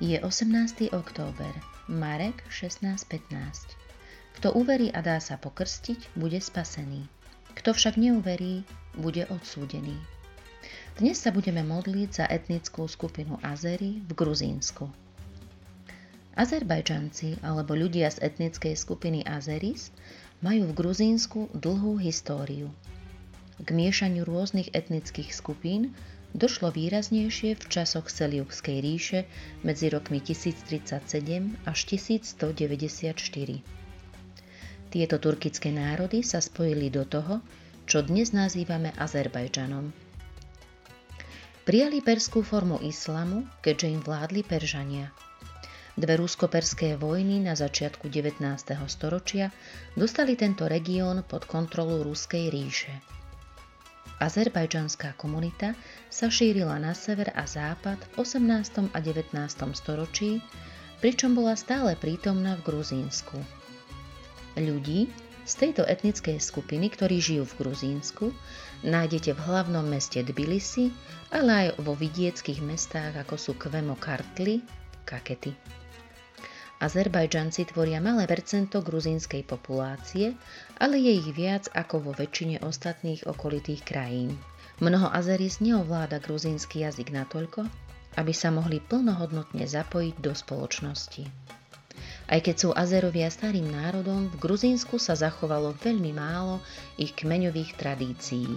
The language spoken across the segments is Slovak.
Je 18. október, Marek 16.15. Kto uverí a dá sa pokrstiť, bude spasený. Kto však neuverí, bude odsúdený. Dnes sa budeme modliť za etnickú skupinu Azery v Gruzínsku. Azerbajdžanci alebo ľudia z etnickej skupiny Azeris majú v Gruzínsku dlhú históriu. K miešaniu rôznych etnických skupín došlo výraznejšie v časoch Seliukskej ríše medzi rokmi 1037 až 1194. Tieto turkické národy sa spojili do toho, čo dnes nazývame Azerbajdžanom. Prijali perskú formu islamu, keďže im vládli Peržania. Dve rusko-perské vojny na začiatku 19. storočia dostali tento región pod kontrolu Ruskej ríše. Azerbajdžanská komunita sa šírila na sever a západ v 18. a 19. storočí, pričom bola stále prítomná v Gruzínsku. Ľudí z tejto etnickej skupiny, ktorí žijú v Gruzínsku, nájdete v hlavnom meste Tbilisi, ale aj vo vidieckých mestách ako sú Kvemo Kartli, Kakety. Azerbajdžanci tvoria malé percento gruzínskej populácie, ale je ich viac ako vo väčšine ostatných okolitých krajín. Mnoho Azeris neovláda gruzínsky jazyk natoľko, aby sa mohli plnohodnotne zapojiť do spoločnosti. Aj keď sú Azerovia starým národom, v Gruzínsku sa zachovalo veľmi málo ich kmeňových tradícií.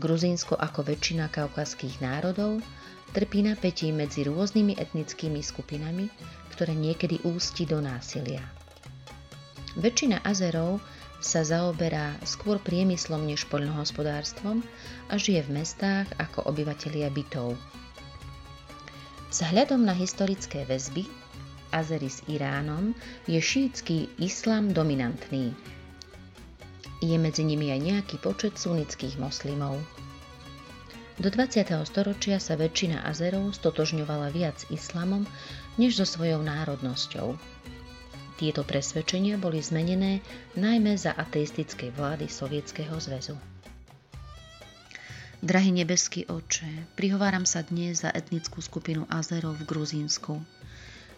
Gruzínsko ako väčšina kaukazských národov trpí napätí medzi rôznymi etnickými skupinami, ktoré niekedy ústi do násilia. Väčšina Azerov sa zaoberá skôr priemyslom než poľnohospodárstvom a žije v mestách ako obyvatelia bytov. Vzhľadom na historické väzby Azery s Iránom je šítsky islám dominantný. Je medzi nimi aj nejaký počet sunnických moslimov. Do 20. storočia sa väčšina Azerov stotožňovala viac islamom než so svojou národnosťou. Tieto presvedčenia boli zmenené najmä za ateistickej vlády Sovietskeho zväzu. Drahý nebeský oče, prihováram sa dnes za etnickú skupinu Azerov v Gruzínsku.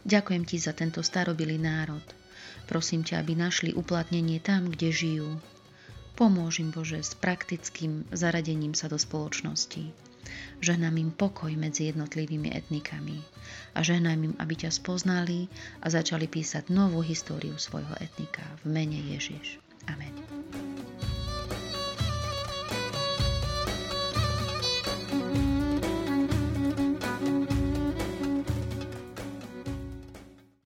Ďakujem ti za tento starobilý národ. Prosím ťa, aby našli uplatnenie tam, kde žijú, Pomôž im, Bože, s praktickým zaradením sa do spoločnosti. Žehnám im pokoj medzi jednotlivými etnikami a žehnám im, aby ťa spoznali a začali písať novú históriu svojho etnika v mene Ježiš. Amen.